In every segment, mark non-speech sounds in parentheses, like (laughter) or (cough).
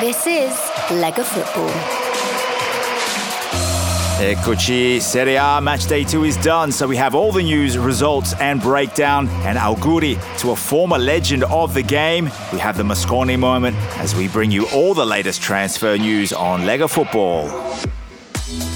This is Lega Football. Eccoci, Serie A match day two is done, so we have all the news, results, and breakdown. And auguri to a former legend of the game. We have the Mosconi moment as we bring you all the latest transfer news on Lega Football.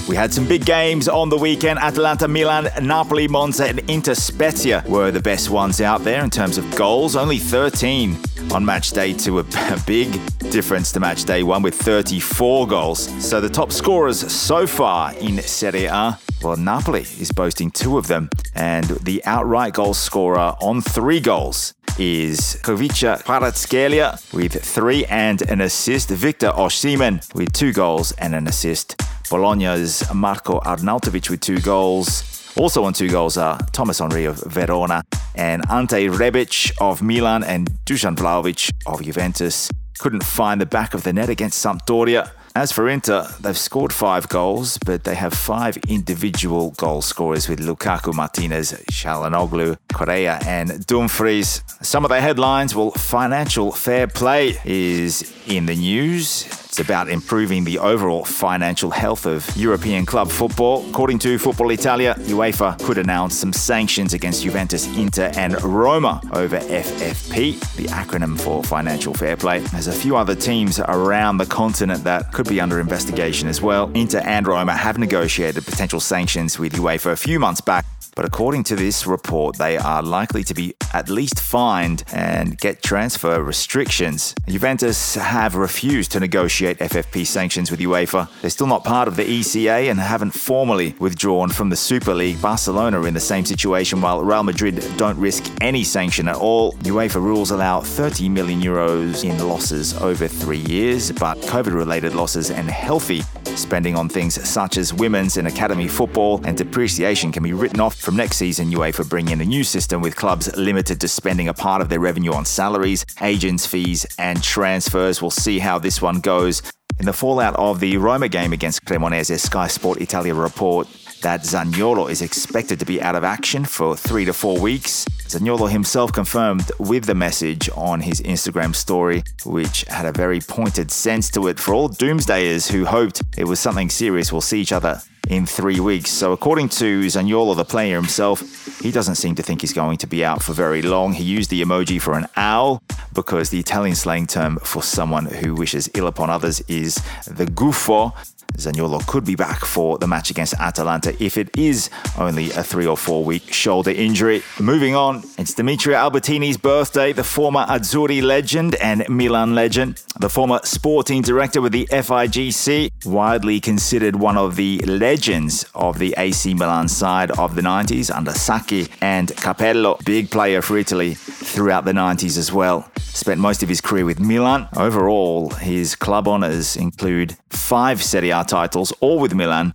We had some big games on the weekend. Atalanta, Milan, Napoli, Monza, and Inter Spezia were the best ones out there in terms of goals. Only 13 on match day two, (laughs) a big difference to match day one with 34 goals. So the top scorers so far in Serie A well, Napoli is boasting two of them, and the outright goal scorer on three goals is Khvicha Kvaratskhelia with three and an assist. Victor Osimhen with two goals and an assist. Bologna's Marko Arnautovic with two goals. Also on two goals are Thomas Henry of Verona and Ante Rebic of Milan and Dusan Vlahovic of Juventus. Couldn't find the back of the net against Sampdoria. As for Inter, they've scored five goals, but they have five individual goal scorers with Lukaku, Martinez, Calhanoglu, Correa, and Dumfries. Some of the headlines well, financial fair play is in the news. It's about improving the overall financial health of European club football. According to Football Italia, UEFA could announce some sanctions against Juventus, Inter, and Roma over FFP, the acronym for financial fair play. There's a few other teams around the continent that could be under investigation as well. Inter and Roma have negotiated potential sanctions with UEFA a few months back but according to this report, they are likely to be at least fined and get transfer restrictions. Juventus have refused to negotiate FFP sanctions with UEFA. They're still not part of the ECA and haven't formally withdrawn from the Super League. Barcelona in the same situation, while Real Madrid don't risk any sanction at all. UEFA rules allow 30 million euros in losses over three years, but COVID related losses and healthy spending on things such as women's and academy football and depreciation can be written off from next season, UEFA bringing in a new system with clubs limited to spending a part of their revenue on salaries, agents' fees, and transfers. We'll see how this one goes. In the fallout of the Roma game against Cremonese, Sky Sport Italia report that Zaniolo is expected to be out of action for three to four weeks. Zaniolo himself confirmed with the message on his Instagram story, which had a very pointed sense to it for all doomsdayers who hoped it was something serious. We'll see each other in three weeks. So, according to Zaniolo, the player himself, he doesn't seem to think he's going to be out for very long. He used the emoji for an owl because the Italian slang term for someone who wishes ill upon others is the gufo. Zaniolo could be back for the match against Atalanta if it is only a three or four week shoulder injury. Moving on, it's Demetrio Albertini's birthday, the former Azzurri legend and Milan legend, the former sporting director with the FIGC, widely considered one of the legends of the AC Milan side of the 90s under Sacchi and Capello, big player for Italy throughout the 90s as well. Spent most of his career with Milan. Overall, his club honours include five Serie A titles, all with Milan,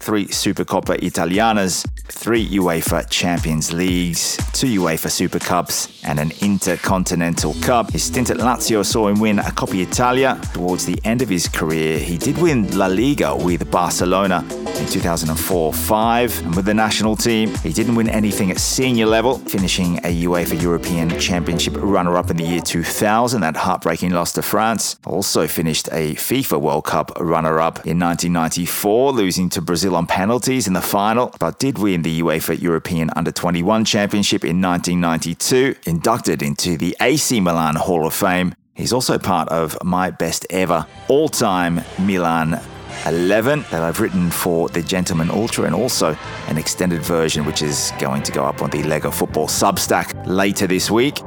three Supercoppa Italianas, three UEFA Champions Leagues, two UEFA Super Cups, and an Intercontinental Cup. His stint at Lazio saw him win a Coppa Italia. Towards the end of his career, he did win La Liga with Barcelona in 2004 5. And with the national team, he didn't win anything at senior level, finishing a UEFA European Championship runner up in the year 2000, that heartbreaking loss to France. Also finished a FIFA World Cup runner up in 1994, losing to Brazil on penalties in the final, but did win the UEFA European Under 21 Championship in 1992, inducted into the AC Milan Hall of Fame. He's also part of my best ever all time Milan 11 that I've written for the Gentleman Ultra and also an extended version which is going to go up on the Lega Football Substack later this week.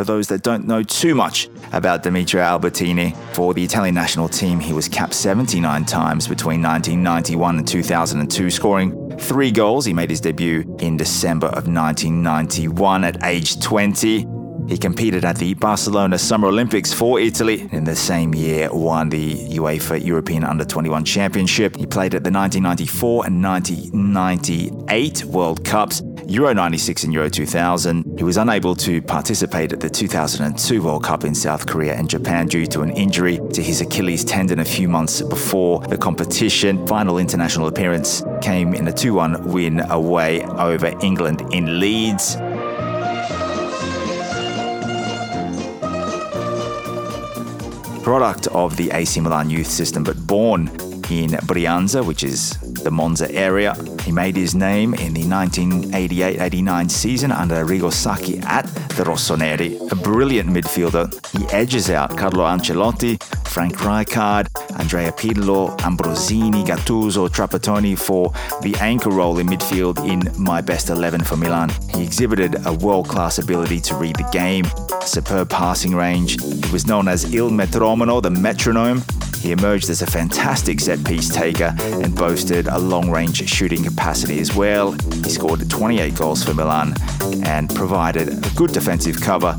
For those that don't know too much about Demetrio Albertini, for the Italian national team, he was capped 79 times between 1991 and 2002, scoring three goals. He made his debut in December of 1991 at age 20. He competed at the Barcelona Summer Olympics for Italy. In the same year, won the UEFA European Under 21 Championship. He played at the 1994 and 1998 World Cups. Euro 96 and Euro 2000. He was unable to participate at the 2002 World Cup in South Korea and Japan due to an injury to his Achilles tendon a few months before the competition. Final international appearance came in a 2 1 win away over England in Leeds. Product of the AC Milan youth system, but born in Brianza, which is the Monza area. He made his name in the 1988-89 season under Arrigo Sacchi at the Rossoneri. A brilliant midfielder, he edges out Carlo Ancelotti, Frank Rijkaard, Andrea Pirlo, Ambrosini, Gattuso, Trapattoni for the anchor role in midfield in My Best 11 for Milan. He exhibited a world-class ability to read the game, superb passing range. He was known as Il Metronomo, the metronome, he emerged as a fantastic set piece taker and boasted a long range shooting capacity as well. He scored 28 goals for Milan and provided a good defensive cover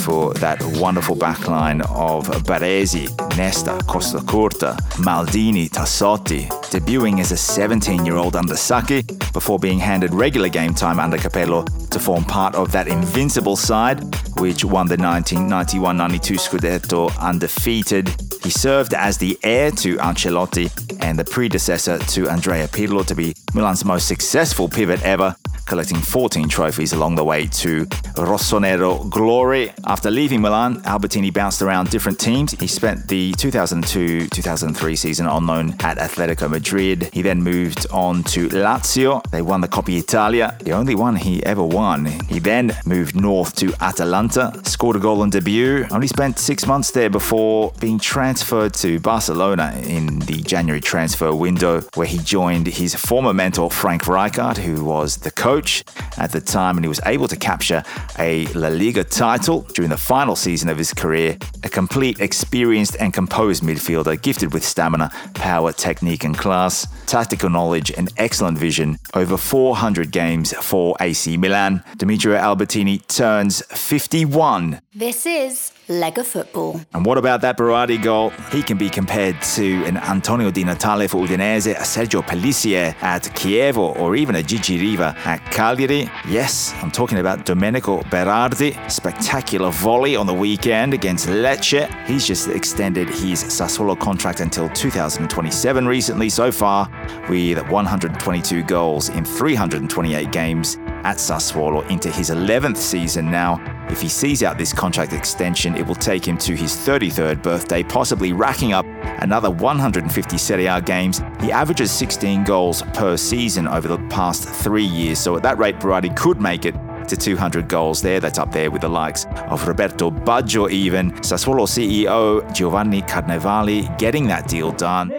for that wonderful backline of Baresi, Nesta, Costacurta, Maldini, Tassotti, debuting as a 17 year old under Sacchi before being handed regular game time under Capello to form part of that invincible side, which won the 1991 92 Scudetto undefeated. He served as the heir to Ancelotti and the predecessor to Andrea Pirlo to be Milan's most successful pivot ever, collecting 14 trophies along the way to Rossonero glory. After leaving Milan, Albertini bounced around different teams. He spent the 2002 2003 season on loan at Atletico Madrid. He then moved on to Lazio. They won the Coppa Italia, the only one he ever won. He then moved north to Atalanta, scored a goal on debut, only spent six months there before being transferred to Barcelona in the January transfer window, where he joined his former mentor Frank Rijkaard, who was the coach coach at the time, and he was able to capture a La Liga title during the final season of his career. A complete, experienced, and composed midfielder, gifted with stamina, power, technique, and class, tactical knowledge, and excellent vision. Over 400 games for AC Milan. Demetrio Albertini turns 51. This is Lega Football. And what about that Berardi goal? He can be compared to an Antonio Di Natale for Udinese, a Sergio Pellissier at Chievo, or even a Gigi Riva at Cagliari. Yes, I'm talking about Domenico Berardi. Spectacular volley on the weekend against Lecce. He's just extended his Sassuolo contract until 2027 recently so far, with 122 goals in 328 games at Sassuolo into his 11th season now. If he sees out this contract extension, it will take him to his 33rd birthday, possibly racking up another 150 Serie A games. He averages 16 goals per season over the past three years, so at that rate, Berardi could make it to 200 goals there. That's up there with the likes of Roberto Baggio, even. Sassuolo CEO Giovanni Carnevali getting that deal done.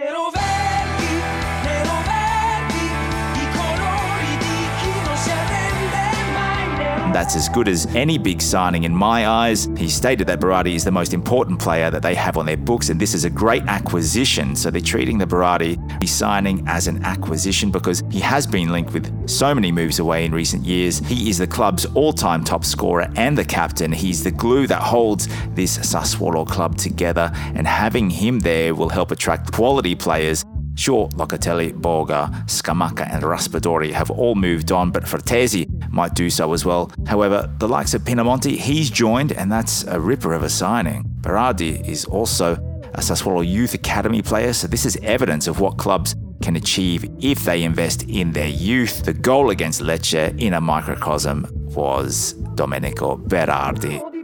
That's as good as any big signing in my eyes. He stated that Berardi is the most important player that they have on their books, and this is a great acquisition. So they're treating the Berardi signing as an acquisition because he has been linked with so many moves away in recent years. He is the club's all time top scorer and the captain. He's the glue that holds this Sassuolo club together, and having him there will help attract quality players Sure, Locatelli, Boga, Scamacca, and Raspadori have all moved on, but Frattesi might do so as well. However, the likes of Pinamonti, he's joined, and that's a ripper of a signing. Berardi is also a Sassuolo Youth Academy player, so this is evidence of what clubs can achieve if they invest in their youth. The goal against Lecce in a microcosm was Domenico Berardi.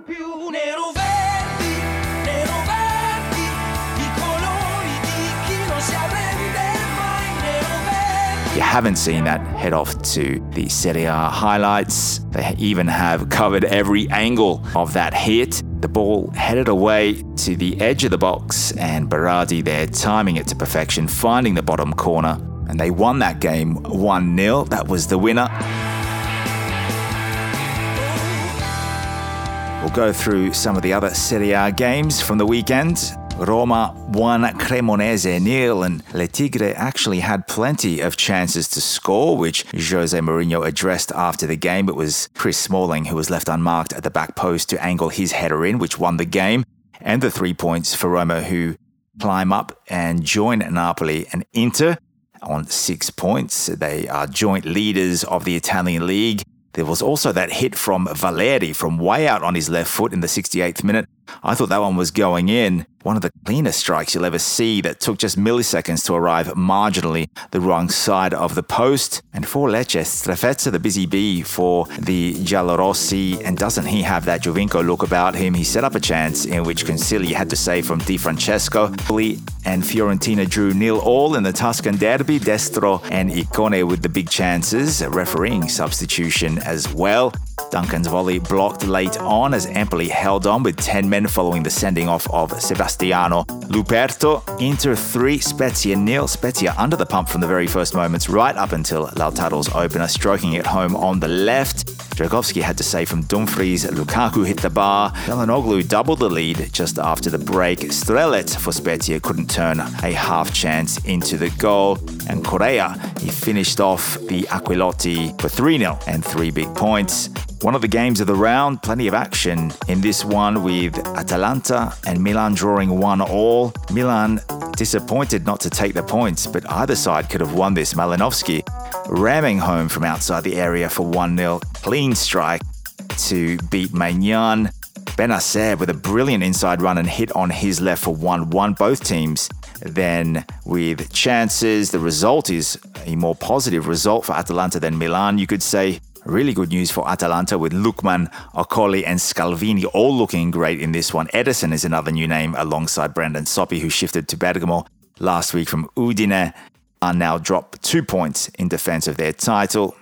You haven't seen that, head off to the Serie A highlights. They even have covered every angle of that hit. The ball headed away to the edge of the box, and Berardi there timing it to perfection, finding the bottom corner. And they won that game 1 0. That was the winner. We'll go through some of the other Serie A games from the weekend. Roma won Cremonese nil, and Le Tigre actually had plenty of chances to score, which Jose Mourinho addressed after the game. It was Chris Smalling who was left unmarked at the back post to angle his header in, which won the game, and the three points for Roma, who climb up and join Napoli and Inter on six points. They are joint leaders of the Italian league. There was also that hit from Valeri from way out on his left foot in the 68th minute. I thought that one was going in. One of the cleanest strikes you'll ever see that took just milliseconds to arrive marginally the wrong side of the post. And for Lecce, Strefezza, the busy bee for the Giallorossi. And doesn't he have that Giovinco look about him? He set up a chance in which Consigli had to save from Di Francesco. And Fiorentina drew nil all in the Tuscan derby. Destro and Ikoné with the big chances. A refereeing substitution as well. Duncan's volley blocked late on as Empoli held on with 10 men following the sending off of Sebastiano Luperto. Inter 3, Spezia nil. Spezia under the pump from the very first moments, right up until Lautaro's opener, stroking it home on the left. Dragowski had to save from Dumfries. Lukaku hit the bar. Calhanoglu doubled the lead just after the break. Strelec for Spezia couldn't turn a half chance into the goal. And Correa, he finished off the Aquilotti for 3 0 and three big points. One of the games of the round, plenty of action in this one with Atalanta and Milan drawing one all. Milan disappointed not to take the points, but either side could have won this. Malinovskyi ramming home from outside the area for 1 0. Clean strike to beat Maignan. Bennacer with a brilliant inside run and hit on his left for 1 1. Both teams then with chances. The result is a more positive result for Atalanta than Milan, you could say. Really good news for Atalanta with Lookman, Okoli, and Scalvini all looking great in this one. Ederson is another new name alongside Brandon Soppy, who shifted to Bergamo last week from Udine, are now dropped two points in defence of their title.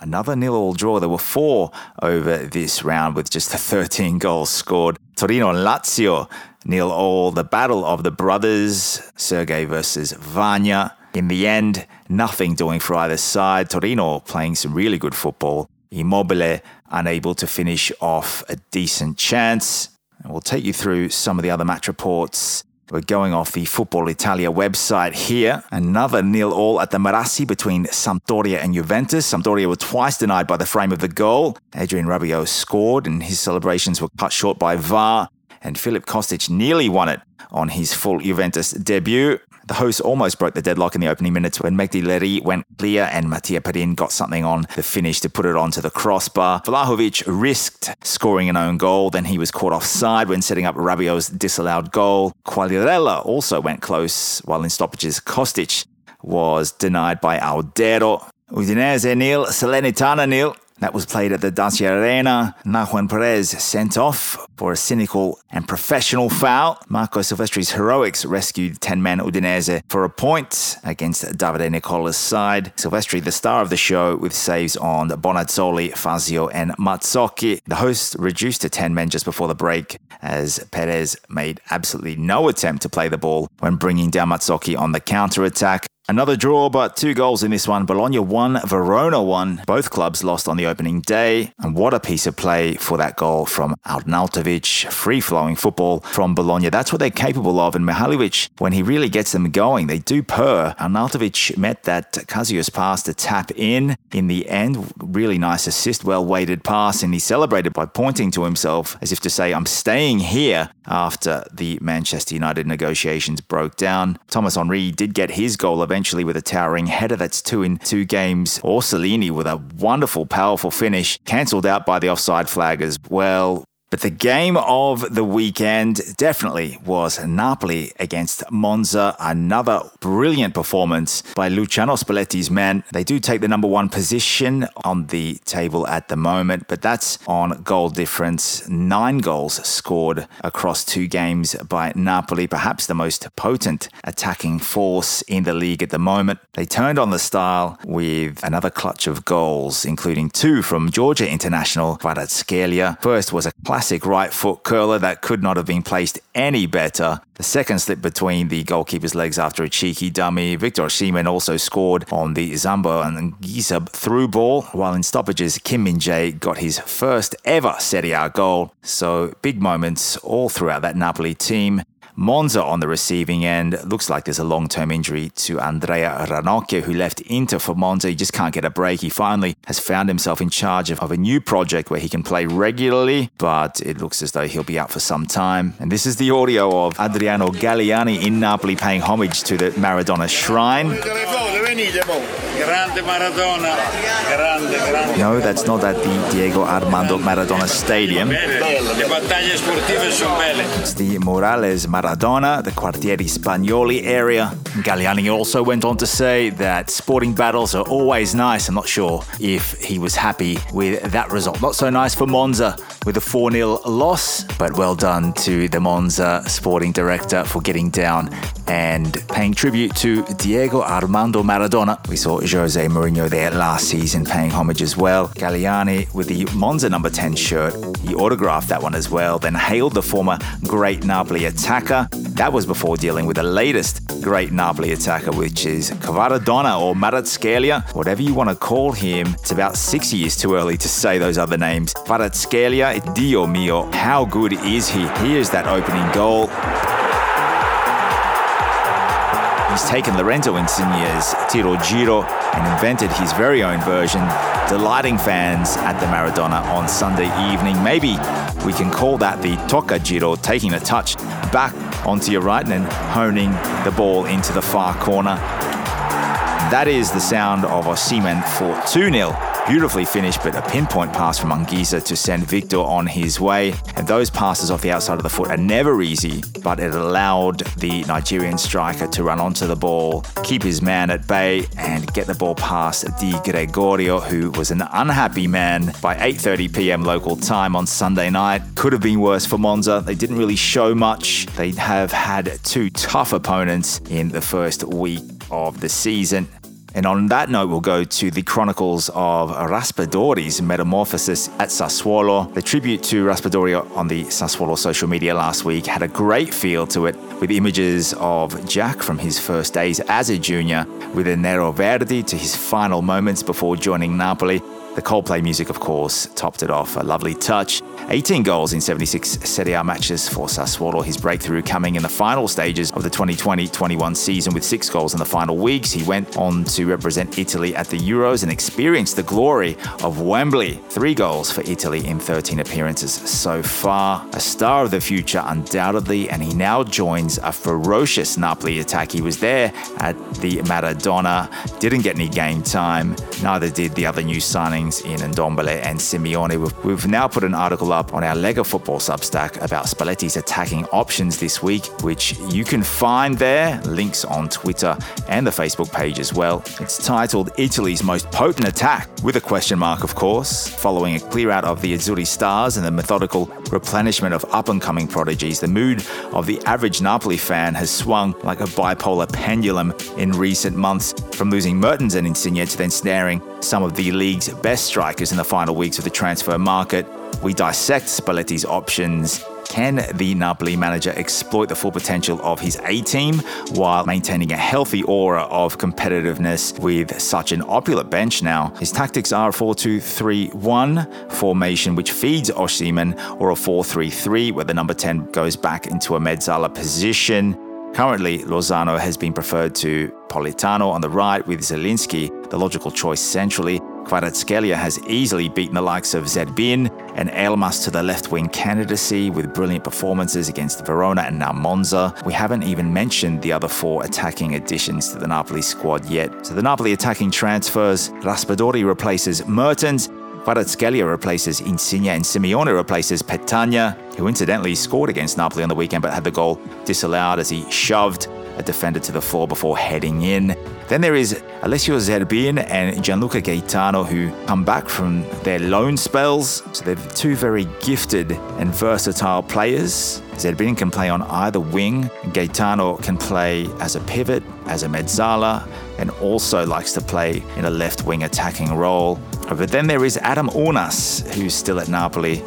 Another nil-all draw. There were four over this round with just the 13 (laughs) goals scored. Torino and Lazio nil-all. The battle of the brothers, Sergei versus Vanya. In the end, nothing doing for either side. Torino playing some really good football. Immobile unable to finish off a decent chance. And we'll take you through some of the other match reports. We're going off the Football Italia website here. Another nil all at the Marassi between Sampdoria and Juventus. Sampdoria were twice denied by the frame of the goal. Adrien Rabiot scored, and his celebrations were cut short by VAR. And Filip Kostic nearly won it on his full Juventus debut. The hosts almost broke the deadlock in the opening minutes when Mehdi Leris went clear and Mattia Perin got something on the finish to put it onto the crossbar. Vlahovic risked scoring an own goal, then he was caught offside when setting up Rabiot's disallowed goal. Quagliarella also went close, while in stoppages, Kostic was denied by Audero. Udinese nil, Salernitana nil. That was played at the Dacia Arena. Nehuen Perez sent off for a cynical and professional foul. Marco Silvestri's heroics rescued 10 man Udinese for a point against Davide Nicola's side. Silvestri, the star of the show, with saves on Bonazzoli, Fazio, and Mazzocchi. The host reduced to 10 men just before the break as Perez made absolutely no attempt to play the ball when bringing down Mazzocchi on the counter attack. Another draw, but two goals in this one. Bologna won, Verona won. Both clubs lost on the opening day. And what a piece of play for that goal from Arnautovic. Free flowing football from Bologna. That's what they're capable of. And Mihajlovic, when he really gets them going, they do purr. Arnautovic met that Casillas pass to tap in. In the end, really nice assist, well weighted pass. And he celebrated by pointing to himself as if to say, I'm staying here after the Manchester United negotiations broke down. Thomas Henry did get his goal eventually with a towering header that's two in two games. Orsolini with a wonderful, powerful finish, cancelled out by the offside flag as well. But the game of the weekend definitely was Napoli against Monza. Another brilliant performance by Luciano Spalletti's men. They do take the number one position on the table at the moment, but that's on goal difference. Nine goals scored across two games by Napoli, perhaps the most potent attacking force in the league at the moment. They turned on the style with another clutch of goals, including two from Georgia international Kvaratskhelia. First was a classic classic right foot curler that could not have been placed any better. The second slip between the goalkeeper's legs after a cheeky dummy. Victor Osimhen also scored on the Zambo Anguissa through ball, while in stoppages, Kim Min Jae got his first ever Serie A goal. So big moments all throughout that Napoli team. Monza on the receiving end. Looks like there's a long term injury to Andrea Ranocchia, who left Inter for Monza. He just can't get a break. He finally has found himself in charge of, of a new project where he can play regularly, but it looks as though he'll be out for some time. And this is the audio of Adriano Galliani in Napoli paying homage to the Maradona shrine. Grande Maradona. Grande, grande. No, that's not at the Diego Armando Maradona Stadium. Le battaglie sportive sono belle. It's the Murales Maradona, the Quartieri Spagnoli area. Galliani also went on to say that sporting battles are always nice. I'm not sure if he was happy with that result. Not so nice for Monza with a 4 0 loss, but well done to the Monza sporting director for getting down and paying tribute to Diego Armando Maradona. We saw Jose Mourinho there last season paying homage as well. Galliani with the Monza number 10 shirt, he autographed that one as well, then hailed the former great Napoli attacker. That was before dealing with the latest great Napoli attacker, which is Kvaradona or Kvaratskhelia, whatever you want to call him. It's about six years too early to say those other names. Kvaratskhelia, Dio mio, how good is he? Here's that opening goal. He's taken Lorenzo Insigne's Tiro Giro and invented his very own version, delighting fans at the Maradona on Sunday evening. Maybe we can call that the Tocca Giro, taking a touch back onto your right and honing the ball into the far corner. That is the sound of Osimhen for 2 0 Beautifully finished, but a pinpoint pass from Anguissa to send Victor on his way. And those passes off the outside of the foot are never easy, but it allowed the Nigerian striker to run onto the ball, keep his man at bay, and get the ball past Di Gregorio, who was an unhappy man by 8:30 p.m. local time on Sunday night. Could have been worse for Monza. They didn't really show much. They have had two tough opponents in the first week of the season. And on that note, we'll go to the chronicles of Raspadori's metamorphosis at Sassuolo. The tribute to Raspadori on the Sassuolo social media last week had a great feel to it, with images of Jack from his first days as a junior, with a Nero Verdi to his final moments before joining Napoli. The Coldplay music, of course, topped it off. A lovely touch. 18 goals in 76 Serie A matches for Sassuolo. His breakthrough coming in the final stages of the 2020-21 season with six goals in the final weeks. He went on to represent Italy at the Euros and experienced the glory of Wembley. Three goals for Italy in 13 appearances so far. A star of the future, undoubtedly, and he now joins a ferocious Napoli attack. He was there at the Maradona, didn't get any game time. Neither did the other new signings in Ndombele and Simeone. We've, we've now put an article up on our Lega Football Substack about Spalletti's attacking options this week, which you can find there. Links on Twitter and the Facebook page as well. It's titled Italy's Most Potent Attack, with a question mark, of course. Following a clear out of the Azzurri stars and the methodical replenishment of up and coming prodigies, the mood of the average Napoli fan has swung like a bipolar pendulum in recent months, from losing Mertens and Insigne to then snaring some of the league's best strikers in the final weeks of the transfer market. We dissect Spalletti's options. Can the Napoli manager exploit the full potential of his A team while maintaining a healthy aura of competitiveness with such an opulent bench now? His tactics are a 4 2 3 1 formation which feeds Osimhen, or a 4 3 3 where the number 10 goes back into a mezzala position. Currently, Lozano has been preferred to Politano on the right with Zielinski, the logical choice centrally. Kvaratskhelia has easily beaten the likes of Zerbin and Elmas to the left wing candidacy with brilliant performances against Verona and now Monza. We haven't even mentioned the other four attacking additions to the Napoli squad yet. So the Napoli attacking transfers Raspadori replaces Mertens. Kvaratskhelia replaces Insigne and Simeone replaces Petagna, who incidentally scored against Napoli on the weekend but had the goal disallowed as he shoved a defender to the floor before heading in. Then there is Alessio Zerbin and Gianluca Gaetano, who come back from their loan spells. So they're two very gifted and versatile players. Zerbin can play on either wing. Gaetano can play as a pivot, as a mezzala, and also likes to play in a left wing attacking role. But then there is Adam Ounas, who's still at Napoli.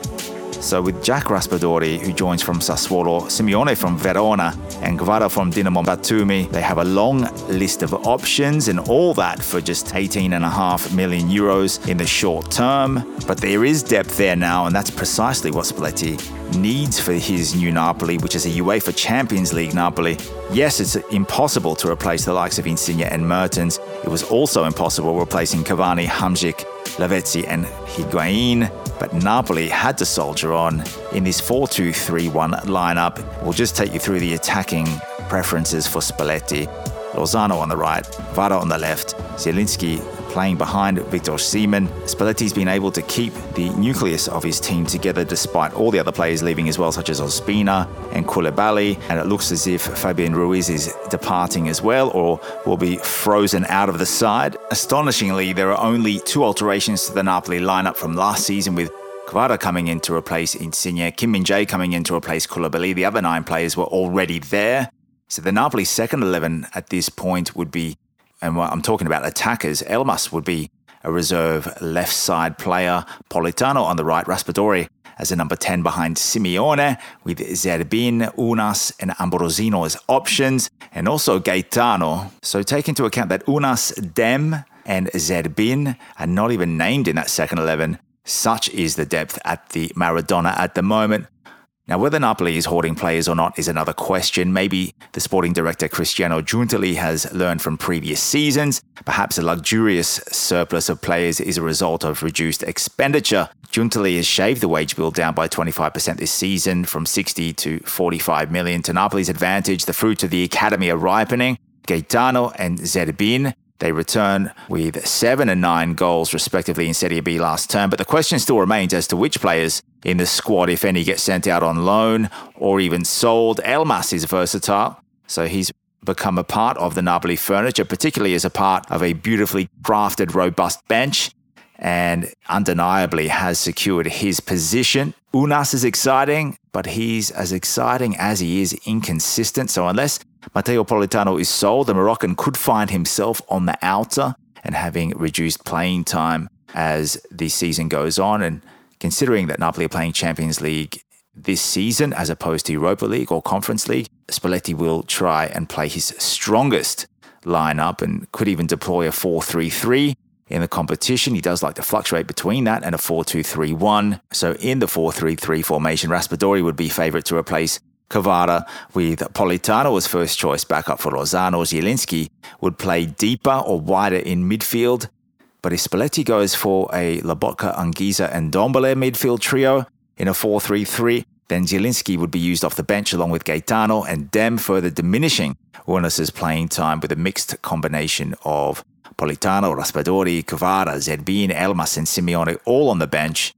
So with Jack Raspadori, who joins from Sassuolo, Simeone from Verona, and Kvara from Dinamo Batumi, they have a long list of options and all that for just 18.5 million euros in the short term. But there is depth there now, and that's precisely what Spalletti needs for his new Napoli, which is a UEFA Champions League Napoli. Yes, it's impossible to replace the likes of Insigne and Mertens. It was also impossible replacing Cavani, Hamsik, Lavezzi, and Higuain. But Napoli had to soldier on in this 4 2 3 1 lineup. We'll just take you through the attacking preferences for Spalletti. Lozano on the right, Kvara on the left, Zielinski playing behind Victor Osimhen. Spalletti's been able to keep the nucleus of his team together despite all the other players leaving as well, such as Ospina and Koulibaly. And it looks as if Fabian Ruiz is departing as well or will be frozen out of the side. Astonishingly, there are only two alterations to the Napoli lineup from last season with Kvara coming in to replace Insigne, Kim Min Jae coming in to replace Koulibaly. The other nine players were already there. So the Napoli second 11 at this point would be, and I'm talking about attackers, Elmas would be a reserve left side player, Politano on the right, Raspadori as a number 10 behind Simeone, with Zerbin, Ounas, and Ambrosino as options, and also Gaetano. So take into account that Ounas, Dem, and Zerbin are not even named in that second 11. Such is the depth at the Maradona at the moment. Now, whether Napoli is hoarding players or not is another question. Maybe the sporting director Cristiano Giuntoli has learned from previous seasons. Perhaps a luxurious surplus of players is a result of reduced expenditure. Giuntoli has shaved the wage bill down by 25% this season from 60 to 45 million to Napoli's advantage. The fruits of the academy are ripening. Gaetano and Zerbin they return with seven and nine goals, respectively, in Serie B last term. But the question still remains as to which players in the squad, if any, get sent out on loan or even sold. Elmas is versatile, so he's become a part of the Napoli furniture, particularly as a part of a beautifully crafted, robust bench, and undeniably has secured his position. Ounas is exciting, but he's as exciting as he is inconsistent. So unless Matteo Politano is sold, the Moroccan could find himself on the outer and having reduced playing time as the season goes on. And considering that Napoli are playing Champions League this season as opposed to Europa League or Conference League, Spalletti will try and play his strongest lineup and could even deploy a 4 3 3 in the competition. He does like to fluctuate between that and a 4 2 3 1. So in the 4 3 3 formation, Raspadori would be favourite to replace Cavada with Politano as first choice backup for Lozano. Zielinski would play deeper or wider in midfield. But if Spalletti goes for a Lobotka, Anguissa, and Ndombele midfield trio in a 4 3 3, then Zielinski would be used off the bench along with Gaetano and Dem, further diminishing Ounas' playing time with a mixed combination of Politano, Raspadori, Kvara, Zerbin, Elmas, and Simeone all on the bench.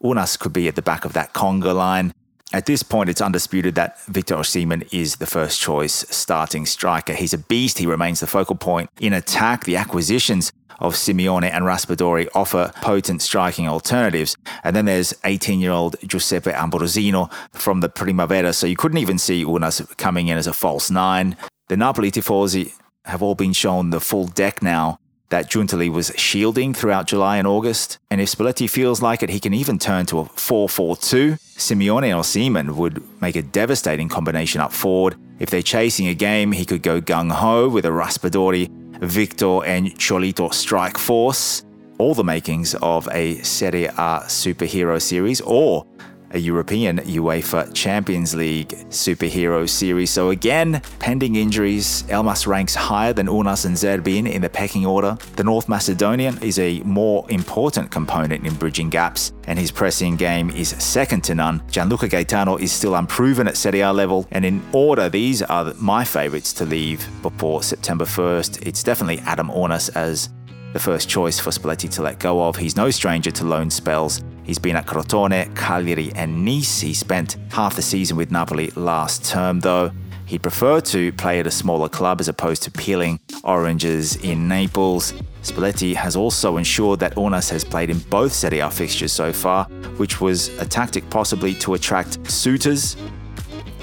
Ounas could be at the back of that conga line. At this point, it's undisputed that Victor Osimhen is the first choice starting striker. He's a beast. He remains the focal point in attack. The acquisitions of Simeone and Raspadori offer potent striking alternatives. And then there's 18 year old Giuseppe Ambrosino from the Primavera. So you couldn't even see Ounas coming in as a false nine. The Napoli Tifosi have all been shown the full deck now that Giuntoli was shielding throughout July and August. And if Spalletti feels like it, he can even turn to a 4 4 2. Simeone or Seaman would make a devastating combination up forward. If they're chasing a game, he could go gung ho with a Raspadori, Victor, and Cholito strike force. All the makings of a Serie A superhero series, or a European UEFA Champions League superhero series. So again, pending injuries, Elmas ranks higher than Ounas and Zerbin in the pecking order. The North Macedonian is a more important component in bridging gaps, and his pressing game is second to none. Gianluca Gaetano is still unproven at Serie A level, and in order, these are my favourites to leave before September 1st. It's definitely Adam Ounas as the first choice for Spalletti to let go of. He's no stranger to loan spells. He's been at Crotone, Cagliari, and Nice. He spent half the season with Napoli last term, though. He'd prefer to play at a smaller club as opposed to peeling oranges in Naples. Spalletti has also ensured that Ounas has played in both Serie A fixtures so far, which was a tactic possibly to attract suitors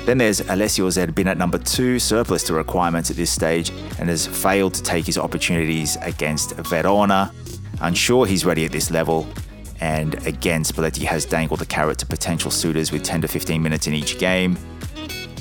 then there's Alessio Zerbin at number two, surplus to requirements at this stage, and has failed to take his opportunities against Verona. Unsure he's ready at this level, and again, Spalletti has dangled the carrot to potential suitors with 10 to 15 minutes in each game.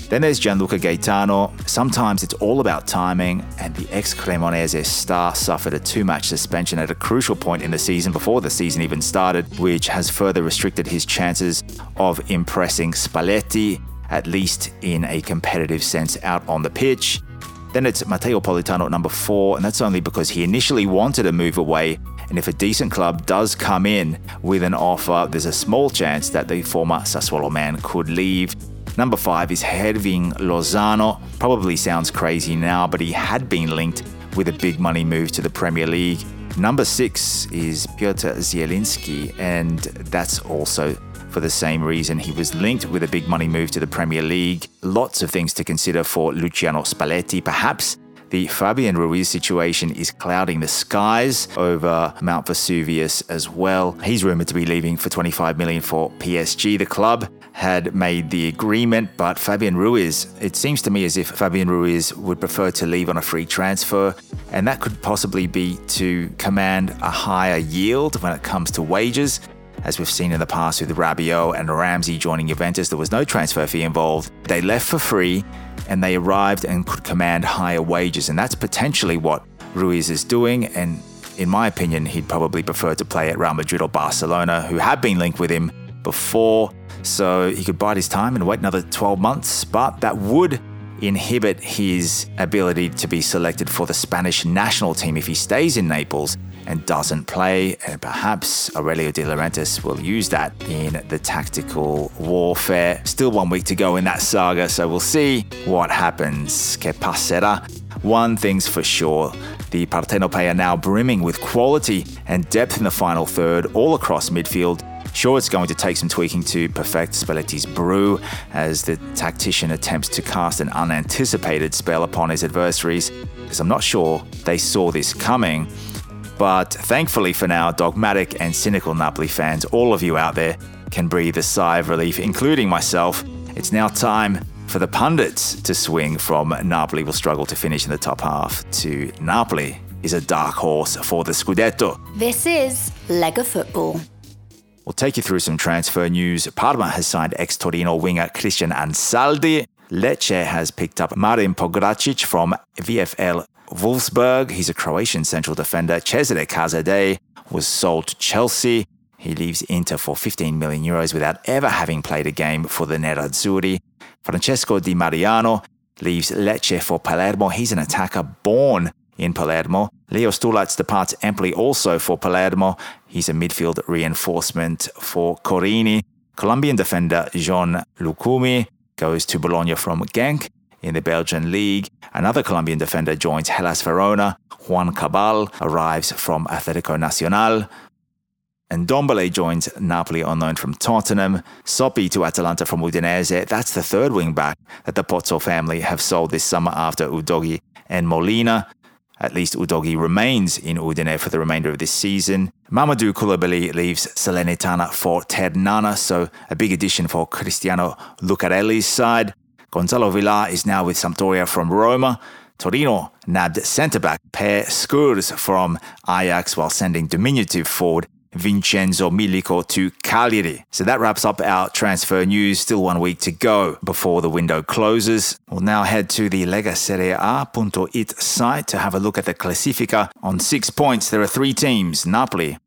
Then there's Gianluca Gaetano. Sometimes it's all about timing, and the ex Cremonese star suffered a two match suspension at a crucial point in the season before the season even started, which has further restricted his chances of impressing Spalletti at least in a competitive sense, out on the pitch. Then it's Matteo Politano at number four, and that's only because he initially wanted to move away. And if a decent club does come in with an offer, there's a small chance that the former Sassuolo man could leave. Number five is Hirving Lozano. Probably sounds crazy now, but he had been linked with a big money move to the Premier League. Number six is Piotr Zielinski, and that's also for the same reason. He was linked with a big money move to the Premier League. Lots of things to consider for Luciano Spalletti. Perhaps the Fabian Ruiz situation is clouding the skies over Mount Vesuvius as well. He's rumored to be leaving for 25 million for PSG. The club had made the agreement, but Fabian Ruiz, it seems to me as if Fabian Ruiz would prefer to leave on a free transfer, and that could possibly be to command a higher yield when it comes to wages. As we've seen in the past with Rabiot and Ramsey joining Juventus, there was no transfer fee involved. They left for free and they arrived and could command higher wages. And that's potentially what Ruiz is doing. And in my opinion, he'd probably prefer to play at Real Madrid or Barcelona, who have been linked with him before. So he could bide his time and wait another 12 months. But that would inhibit his ability to be selected for the Spanish national team if he stays in Naples and doesn't play. And perhaps Aurelio De Laurentiis will use that in the tactical warfare. Still one week to go in that saga, so we'll see what happens. Que passerà? One thing's for sure. The Partenopei are now brimming with quality and depth in the final third all across midfield. Sure, it's going to take some tweaking to perfect Spalletti's brew as the tactician attempts to cast an unanticipated spell upon his adversaries, because I'm not sure they saw this coming. But thankfully for now, dogmatic and cynical Napoli fans, all of you out there, can breathe a sigh of relief, including myself. It's now time for the pundits to swing from Napoli will struggle to finish in the top half to Napoli is a dark horse for the Scudetto. This is Lega Football. We'll take you through some transfer news. Parma has signed ex Torino winger Cristian Ansaldi. Lecce has picked up Marin Pongracic from VFL Wolfsburg, he's a Croatian central defender. Cesare Casadei was sold to Chelsea. He leaves Inter for 15 million euros without ever having played a game for the Nerazzurri. Francesco Di Mariano leaves Lecce for Palermo. He's an attacker born in Palermo. Leo Stulac departs Empoli also for Palermo. He's a midfield reinforcement for Corini. Colombian defender Jhon Lucumi goes to Bologna from Genk in the Belgian league. Another Colombian defender joins Hellas Verona. Juan Cabal arrives from Atletico Nacional. And Ndombele joins Napoli on loan from Tottenham. Soppi to Atalanta from Udinese. That's the third wing back that the Pozzo family have sold this summer after Udogie and Molina. At least Udogie remains in Udine for the remainder of this season. Mamadou Koulibaly leaves Salernitana for Ternana, so a big addition for Cristiano Lucarelli's side. Gonzalo Villar is now with Sampdoria from Roma. Torino nabbed centre back Per Schuurs from Ajax while sending diminutive forward Vincenzo Millico to Cagliari. So that wraps up our transfer news. Still one week to go before the window closes. We'll now head to the Lega Serie A.it site to have a look at the Classifica. On six points, there are three teams. Napoli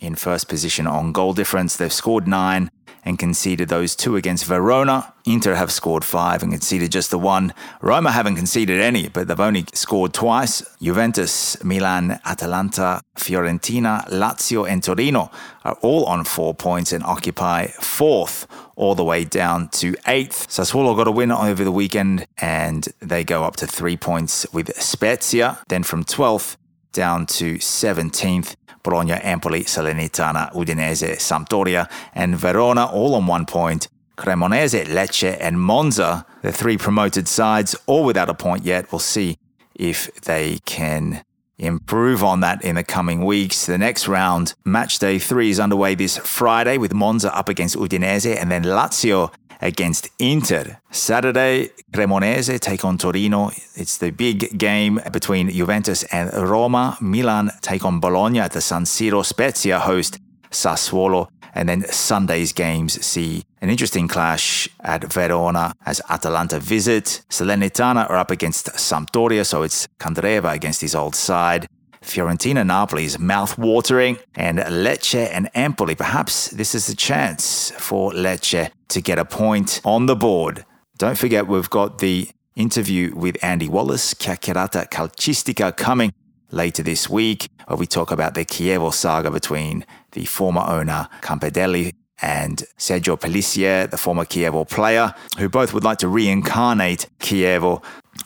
in first position on goal difference. They've scored nine and conceded those two against Verona. Inter have scored five and conceded just the one. Roma haven't conceded any, but they've only scored twice. Juventus, Milan, Atalanta, Fiorentina, Lazio, and Torino are all on four points and occupy fourth all the way down to eighth. Sassuolo got a win over the weekend and they go up to three points with Spezia. Then from 12th down to 17th. Bologna, Empoli, Salernitana, Udinese, Sampdoria, and Verona all on one point. Cremonese, Lecce, and Monza, the three promoted sides, all without a point yet. We'll see if they can improve on that in the coming weeks. The next round, match day three, is underway this Friday with Monza up against Udinese and then Lazio against Inter. Saturday, Cremonese take on Torino. It's the big game between Juventus and Roma. Milan take on Bologna at the San Siro. Spezia host Sassuolo. And then Sunday's games see an interesting clash at Verona as Atalanta visit. Salernitana are up against Sampdoria, so it's Candreva against his old side. Fiorentina Napoli is mouth-watering, and Lecce and Empoli. Perhaps this is a chance for Lecce to get a point on the board. Don't forget, we've got the interview with Andy Wallace, Chiacchierata Calcistica, coming later this week, where we talk about the Chievo saga between the former owner Campedelli and Sergio Pellissier, the former Chievo player, who both would like to reincarnate Chievo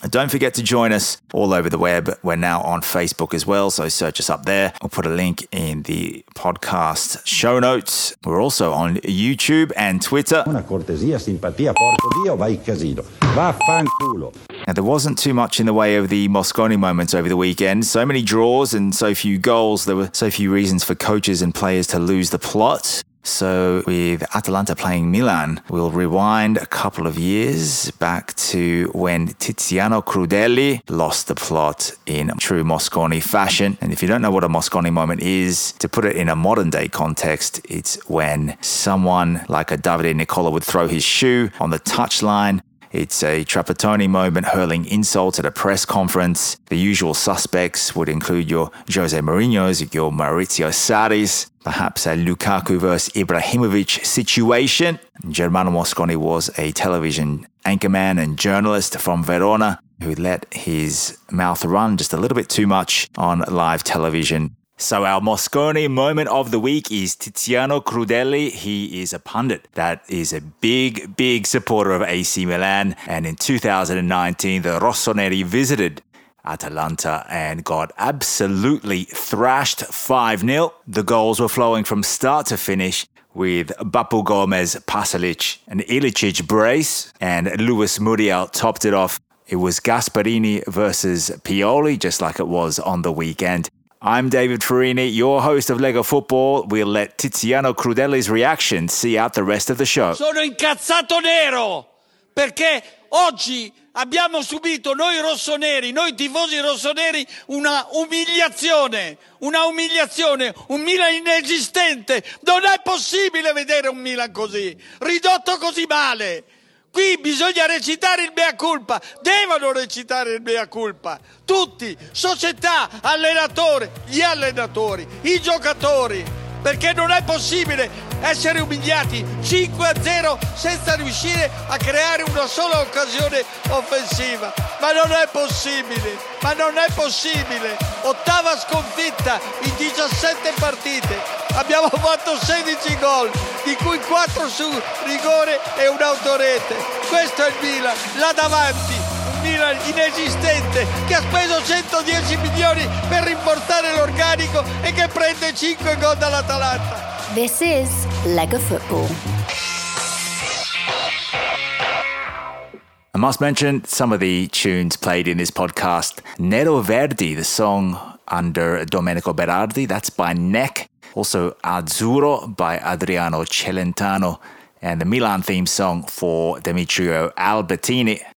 Don't forget to join us all over the web. We're now on Facebook as well, so search us up there. I'll put a link in the podcast show notes. We're also on YouTube and Twitter. Una cortesia, simpatia, porco Dio, vai casino. Vaffanculo. Now, there wasn't too much in the way of the Mosconi moments over the weekend. So many draws and so few goals. There were so few reasons for coaches and players to lose the plot. So, with Atalanta playing Milan, we'll rewind a couple of years back to when Tiziano Crudeli lost the plot in true Mosconi fashion. And if you don't know what a Mosconi moment is, to put it in a modern day context, it's when someone like a Davide Nicola would throw his shoe on the touchline it's a Trapattoni moment hurling insults at a press conference. The usual suspects would include your Jose Mourinho's, your Maurizio Sarri's, perhaps a Lukaku versus Ibrahimovic situation. Germano Mosconi was a television anchorman and journalist from Verona who let his mouth run just a little bit too much on live television so our Mosconi moment of the week is Tiziano Crudeli. He is a pundit that is a big, big supporter of AC Milan. And in 2019, the Rossoneri visited Atalanta and got absolutely thrashed 5 0. The goals were flowing from start to finish with Papu Gomez, Pasalic, and Ilicic brace, and Luis Muriel topped it off. It was Gasperini versus Pioli, just like it was on the weekend. I'm David Farini, your host of Lega Football. We'll let Tiziano Crudeli's reaction see out the rest of the show. Sono incazzato nero perché oggi abbiamo subito noi rossoneri, noi tifosi rossoneri, una umiliazione, una umiliazione, un Milan inesistente. Non è possibile vedere un Milan così, ridotto così male. Qui bisogna recitare il mea culpa, devono recitare il mea culpa, tutti, società, allenatore, gli allenatori, i giocatori, perché non è possibile essere umiliati 5-0 senza riuscire a creare una sola occasione offensiva. Ma non è possibile, ma non è possibile. Ottava sconfitta in 17 partite. Abbiamo fatto 16 gol, di cui 4 su rigore e un'autorete. Questo è il Milan, là davanti. Milan inesistente che ha speso 110 milioni per rinforzare l'organico e che prende 5 gol dall'Atalanta. This is Lega Football. I must mention some of the tunes played in this podcast. Nero Verdi, the song under Domenico Berardi, that's by Nek. Also Azzurro by Adriano Celentano. And the Milan theme song for Demetrio Albertini